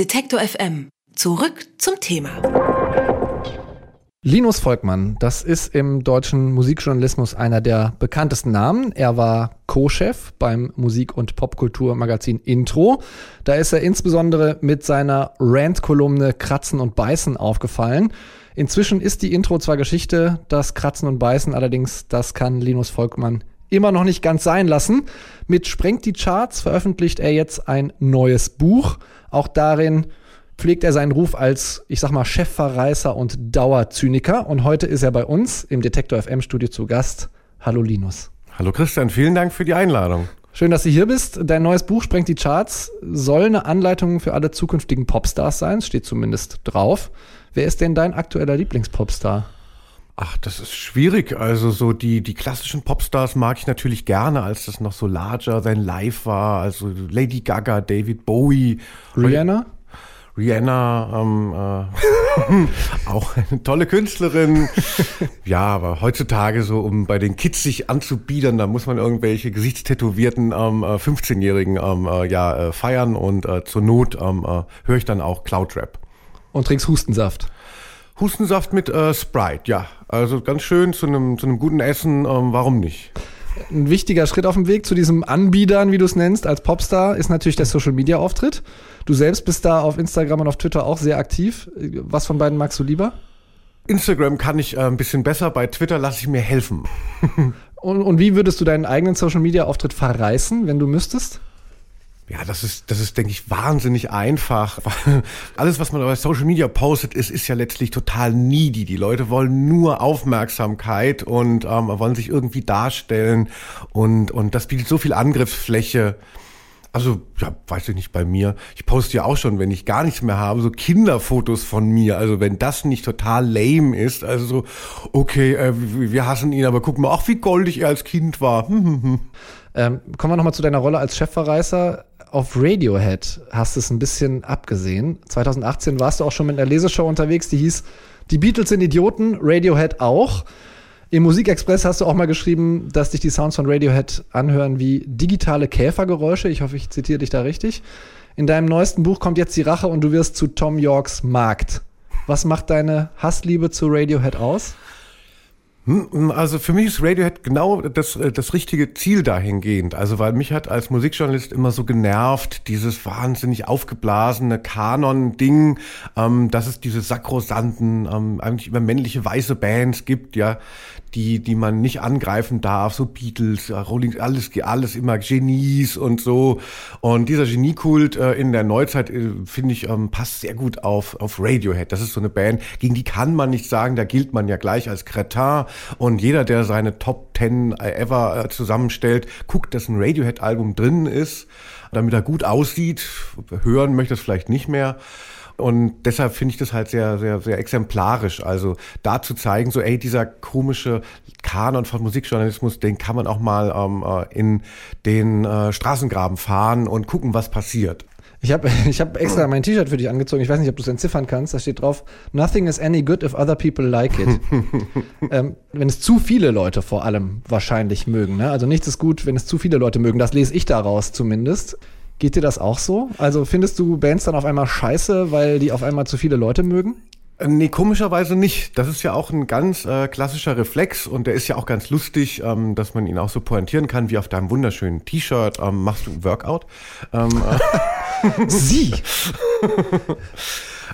Detektor FM. Zurück zum Thema. Linus Volkmann, das ist im deutschen Musikjournalismus einer der bekanntesten Namen. Er war Co-Chef beim Musik- und Popkulturmagazin Intro. Da ist er insbesondere mit seiner Rant-Kolumne Kratzen und Beißen aufgefallen. Inzwischen ist die Intro zwar Geschichte, das Kratzen und Beißen allerdings, das kann Linus Volkmann immer noch nicht ganz sein lassen. Mit Sprengt die Charts veröffentlicht er jetzt ein neues Buch. Auch darin pflegt er seinen Ruf als, ich sag mal, Chefverreißer und Dauerzyniker. Und heute ist er bei uns im Detektor FM Studio zu Gast. Hallo Linus. Hallo Christian, vielen Dank für die Einladung. Schön, dass du hier bist. Dein neues Buch Sprengt die Charts soll eine Anleitung für alle zukünftigen Popstars sein, steht zumindest drauf. Wer ist denn dein aktueller Lieblingspopstar? Ach, das ist schwierig. Also so die, die klassischen Popstars mag ich natürlich gerne, als das noch so larger than life war. Also Lady Gaga, David Bowie. Rihanna? Rihanna, ähm, äh, auch eine tolle Künstlerin. ja, aber heutzutage so, um bei den Kids sich anzubiedern, da muss man irgendwelche gesichtstätowierten ähm, 15-Jährigen äh, ähm, äh, ja, äh, feiern und äh, zur Not ähm, äh, höre ich dann auch Cloudrap. Und trinkst Hustensaft? Hustensaft mit äh, Sprite, ja. Also ganz schön zu einem zu einem guten Essen, ähm, warum nicht? Ein wichtiger Schritt auf dem Weg zu diesem Anbiedern, wie du es nennst, als Popstar, ist natürlich der Social Media Auftritt. Du selbst bist da auf Instagram und auf Twitter auch sehr aktiv. Was von beiden magst du lieber? Instagram kann ich äh, ein bisschen besser, bei Twitter lasse ich mir helfen. und, und wie würdest du deinen eigenen Social Media Auftritt verreißen, wenn du müsstest? Ja, das ist, das ist, denke ich, wahnsinnig einfach. Alles, was man bei Social Media postet, ist, ist ja letztlich total needy. Die Leute wollen nur Aufmerksamkeit und ähm, wollen sich irgendwie darstellen und, und das bietet so viel Angriffsfläche. Also, ja, weiß ich nicht, bei mir. Ich poste ja auch schon, wenn ich gar nichts mehr habe, so Kinderfotos von mir. Also, wenn das nicht total lame ist, also so, okay, äh, wir hassen ihn, aber guck mal, ach, wie goldig er als Kind war. Ähm, kommen wir nochmal zu deiner Rolle als Chefverreißer auf Radiohead hast es ein bisschen abgesehen. 2018 warst du auch schon mit einer Leseshow unterwegs, die hieß Die Beatles sind Idioten, Radiohead auch. Im Musikexpress hast du auch mal geschrieben, dass dich die Sounds von Radiohead anhören wie digitale Käfergeräusche. Ich hoffe, ich zitiere dich da richtig. In deinem neuesten Buch kommt jetzt die Rache und du wirst zu Tom Yorks Markt. Was macht deine Hassliebe zu Radiohead aus? Hm, also für mich ist Radiohead genau das, äh, das richtige Ziel dahingehend. Also weil mich hat als Musikjournalist immer so genervt, dieses wahnsinnig aufgeblasene Kanon-Ding, ähm, dass es diese sakrosanten, ähm, eigentlich immer männliche weiße Bands gibt, ja, die, die man nicht angreifen darf, so Beatles, Rolling, alles, alles immer Genies und so. Und dieser Geniekult äh, in der Neuzeit, äh, finde ich, ähm, passt sehr gut auf, auf Radiohead. Das ist so eine Band, gegen die kann man nicht sagen, da gilt man ja gleich als Cretin. Und jeder, der seine Top Ten ever äh, zusammenstellt, guckt, dass ein Radiohead-Album drin ist, damit er gut aussieht. Hören möchte es vielleicht nicht mehr. Und deshalb finde ich das halt sehr, sehr, sehr exemplarisch. Also da zu zeigen, so, ey, dieser komische Kanon von Musikjournalismus, den kann man auch mal ähm, äh, in den äh, Straßengraben fahren und gucken, was passiert. Ich habe ich hab extra mein T-Shirt für dich angezogen. Ich weiß nicht, ob du es entziffern kannst. Da steht drauf, Nothing is any good if other people like it. ähm, wenn es zu viele Leute vor allem wahrscheinlich mögen. Ne? Also nichts ist gut, wenn es zu viele Leute mögen. Das lese ich daraus zumindest. Geht dir das auch so? Also findest du Bands dann auf einmal scheiße, weil die auf einmal zu viele Leute mögen? Nee, komischerweise nicht. Das ist ja auch ein ganz äh, klassischer Reflex und der ist ja auch ganz lustig, ähm, dass man ihn auch so pointieren kann, wie auf deinem wunderschönen T-Shirt. Ähm, machst du Workout? Ähm, äh Sie!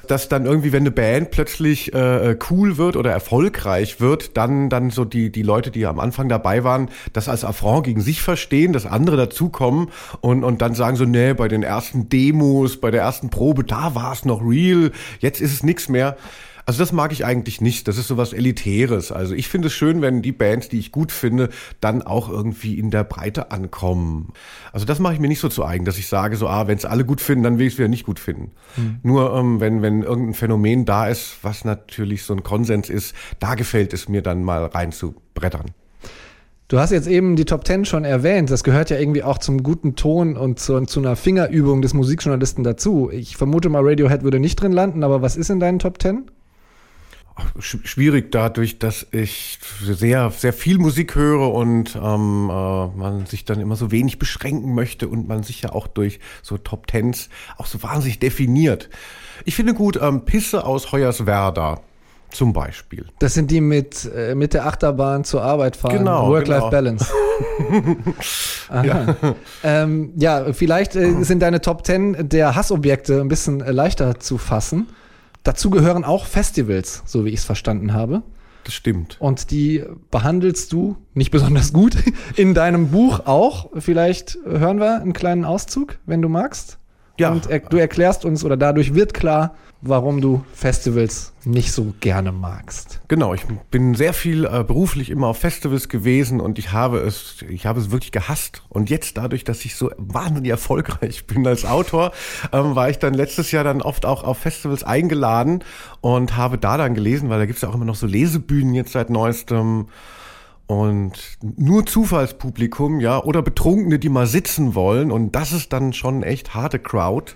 dass dann irgendwie, wenn eine Band plötzlich äh, äh, cool wird oder erfolgreich wird, dann, dann so die, die Leute, die am Anfang dabei waren, das als Affront gegen sich verstehen, dass andere dazukommen und, und dann sagen so, nee, bei den ersten Demos, bei der ersten Probe, da war es noch real, jetzt ist es nichts mehr. Also das mag ich eigentlich nicht. Das ist sowas Elitäres. Also ich finde es schön, wenn die Bands, die ich gut finde, dann auch irgendwie in der Breite ankommen. Also das mache ich mir nicht so zu eigen, dass ich sage, so, ah, wenn es alle gut finden, dann will ich es wieder nicht gut finden. Mhm. Nur ähm, wenn, wenn irgendein Phänomen da ist, was natürlich so ein Konsens ist, da gefällt es mir dann mal rein zu brettern. Du hast jetzt eben die Top Ten schon erwähnt. Das gehört ja irgendwie auch zum guten Ton und zu, zu, einer Fingerübung des Musikjournalisten dazu. Ich vermute mal, Radiohead würde nicht drin landen, aber was ist in deinen Top Ten? Schwierig dadurch, dass ich sehr, sehr viel Musik höre und ähm, äh, man sich dann immer so wenig beschränken möchte und man sich ja auch durch so Top Tens auch so wahnsinnig definiert. Ich finde gut ähm, Pisse aus Hoyerswerda zum Beispiel. Das sind die mit, äh, mit der Achterbahn zur Arbeit fahren. Genau. Work-Life-Balance. Genau. ja. Ähm, ja, vielleicht äh, sind deine Top Ten der Hassobjekte ein bisschen äh, leichter zu fassen. Dazu gehören auch Festivals, so wie ich es verstanden habe. Das stimmt. Und die behandelst du nicht besonders gut in deinem Buch auch. Vielleicht hören wir einen kleinen Auszug, wenn du magst. Ja. Und er, du erklärst uns oder dadurch wird klar, warum du Festivals nicht so gerne magst. Genau, ich bin sehr viel äh, beruflich immer auf Festivals gewesen und ich habe es, ich habe es wirklich gehasst. Und jetzt dadurch, dass ich so wahnsinnig erfolgreich bin als Autor, ähm, war ich dann letztes Jahr dann oft auch auf Festivals eingeladen und habe da dann gelesen, weil da gibt es ja auch immer noch so Lesebühnen jetzt seit neuestem. Und nur Zufallspublikum, ja, oder Betrunkene, die mal sitzen wollen. Und das ist dann schon echt harte Crowd.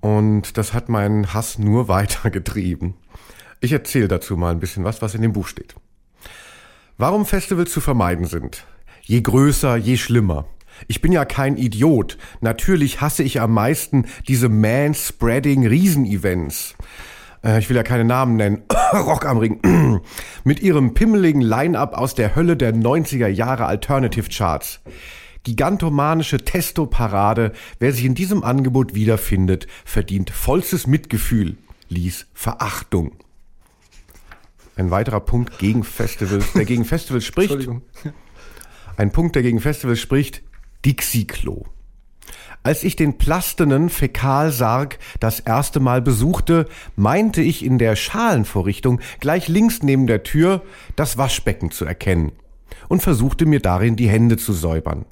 Und das hat meinen Hass nur weitergetrieben. Ich erzähle dazu mal ein bisschen was, was in dem Buch steht. Warum Festivals zu vermeiden sind. Je größer, je schlimmer. Ich bin ja kein Idiot. Natürlich hasse ich am meisten diese Man-Spreading Riesenevents. Äh, ich will ja keine Namen nennen. Rock am Ring. Mit ihrem pimmeligen Line-Up aus der Hölle der 90er Jahre Alternative Charts. Gigantomanische Testo-Parade. Wer sich in diesem Angebot wiederfindet, verdient vollstes Mitgefühl. Lies Verachtung. Ein weiterer Punkt gegen Festivals, der gegen Festivals spricht. Ein Punkt, der gegen Festivals spricht, Dixie-Klo. Als ich den plastenen Fäkalsarg das erste Mal besuchte, meinte ich in der Schalenvorrichtung gleich links neben der Tür das Waschbecken zu erkennen und versuchte mir darin die Hände zu säubern.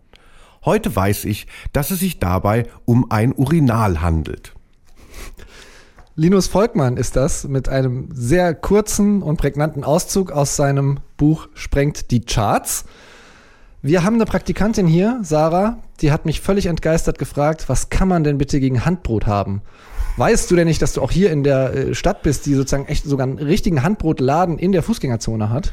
Heute weiß ich, dass es sich dabei um ein Urinal handelt. Linus Volkmann ist das mit einem sehr kurzen und prägnanten Auszug aus seinem Buch Sprengt die Charts. Wir haben eine Praktikantin hier, Sarah, die hat mich völlig entgeistert gefragt, was kann man denn bitte gegen Handbrot haben? Weißt du denn nicht, dass du auch hier in der äh, Stadt bist, die sozusagen echt sogar einen richtigen Handbrotladen in der Fußgängerzone hat?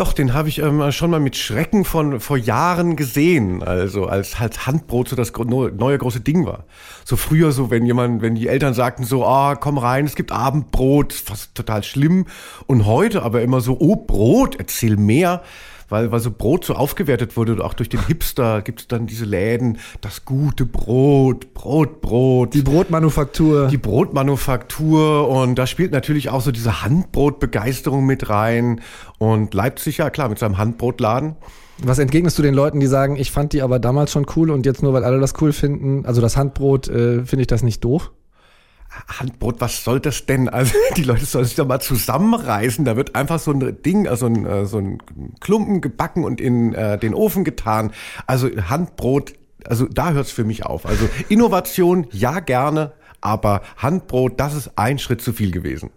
Doch, den habe ich ähm, schon mal mit Schrecken von vor Jahren gesehen, also als halt Handbrot so das neue große Ding war. So früher so, wenn jemand, wenn die Eltern sagten so, ah, komm rein, es gibt Abendbrot, fast total schlimm. Und heute aber immer so, oh, Brot, erzähl mehr. Weil, weil so Brot so aufgewertet wurde, auch durch den Hipster gibt es dann diese Läden, das gute Brot, Brot, Brot. Die Brotmanufaktur. Die Brotmanufaktur und da spielt natürlich auch so diese Handbrotbegeisterung mit rein. Und Leipzig, ja klar, mit seinem Handbrotladen. Was entgegnest du den Leuten, die sagen, ich fand die aber damals schon cool und jetzt nur, weil alle das cool finden, also das Handbrot, äh, finde ich das nicht doof? Handbrot, was soll das denn? Also die Leute sollen sich doch mal zusammenreißen. Da wird einfach so ein Ding, also ein, äh, so ein Klumpen gebacken und in äh, den Ofen getan. Also Handbrot, also da hört's für mich auf. Also Innovation, ja gerne, aber Handbrot, das ist ein Schritt zu viel gewesen.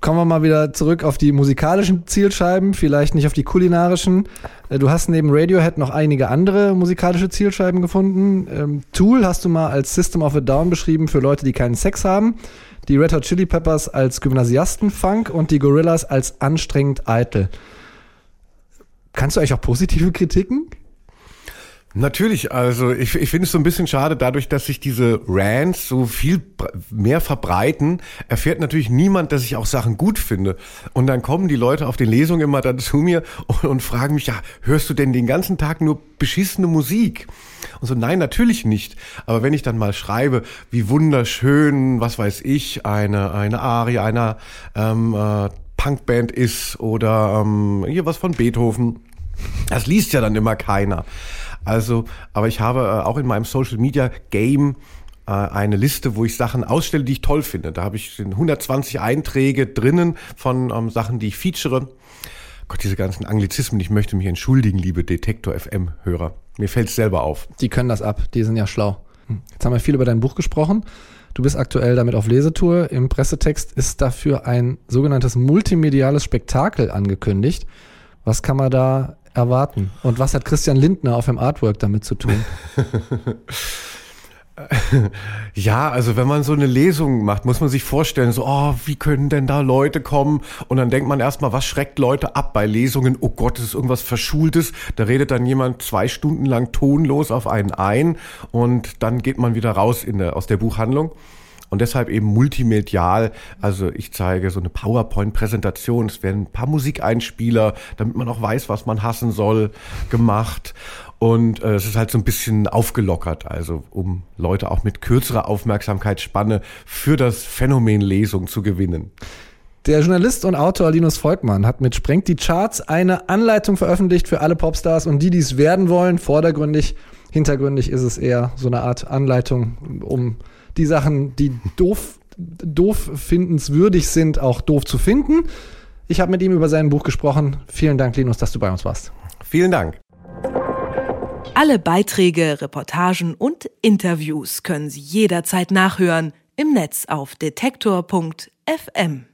Kommen wir mal wieder zurück auf die musikalischen Zielscheiben, vielleicht nicht auf die kulinarischen. Äh, Du hast neben Radiohead noch einige andere musikalische Zielscheiben gefunden. Ähm, Tool hast du mal als System of a Down beschrieben für Leute, die keinen Sex haben. Die Red Hot Chili Peppers als Gymnasiasten-Funk und die Gorillas als anstrengend eitel. Kannst du eigentlich auch positive Kritiken? Natürlich, also ich, ich finde es so ein bisschen schade, dadurch, dass sich diese Rants so viel mehr verbreiten, erfährt natürlich niemand, dass ich auch Sachen gut finde. Und dann kommen die Leute auf den Lesungen immer dann zu mir und, und fragen mich, ja, hörst du denn den ganzen Tag nur beschissene Musik? Und so, nein, natürlich nicht. Aber wenn ich dann mal schreibe, wie wunderschön, was weiß ich, eine, eine Arie einer ähm, äh, Punkband ist oder ähm, hier was von Beethoven, das liest ja dann immer keiner. Also, aber ich habe äh, auch in meinem Social Media Game äh, eine Liste, wo ich Sachen ausstelle, die ich toll finde. Da habe ich sind 120 Einträge drinnen von ähm, Sachen, die ich feature. Gott, diese ganzen Anglizismen, ich möchte mich entschuldigen, liebe Detektor FM-Hörer. Mir fällt es selber auf. Die können das ab, die sind ja schlau. Hm. Jetzt haben wir viel über dein Buch gesprochen. Du bist aktuell damit auf Lesetour. Im Pressetext ist dafür ein sogenanntes multimediales Spektakel angekündigt. Was kann man da erwarten? Und was hat Christian Lindner auf dem Artwork damit zu tun? Ja, also wenn man so eine Lesung macht, muss man sich vorstellen, so, oh, wie können denn da Leute kommen? Und dann denkt man erstmal, was schreckt Leute ab bei Lesungen? Oh Gott, das ist irgendwas Verschultes. Da redet dann jemand zwei Stunden lang tonlos auf einen ein und dann geht man wieder raus in der, aus der Buchhandlung. Und deshalb eben multimedial. Also ich zeige so eine PowerPoint-Präsentation. Es werden ein paar Musikeinspieler, damit man auch weiß, was man hassen soll, gemacht. Und äh, es ist halt so ein bisschen aufgelockert, also um Leute auch mit kürzerer Aufmerksamkeitsspanne für das Phänomen Lesung zu gewinnen. Der Journalist und Autor Linus Volkmann hat mit Sprengt die Charts eine Anleitung veröffentlicht für alle Popstars und die, die es werden wollen. Vordergründig, hintergründig ist es eher so eine Art Anleitung, um die Sachen, die doof, doof findenswürdig sind, auch doof zu finden. Ich habe mit ihm über sein Buch gesprochen. Vielen Dank, Linus, dass du bei uns warst. Vielen Dank. Alle Beiträge, Reportagen und Interviews können Sie jederzeit nachhören im Netz auf detektor.fm.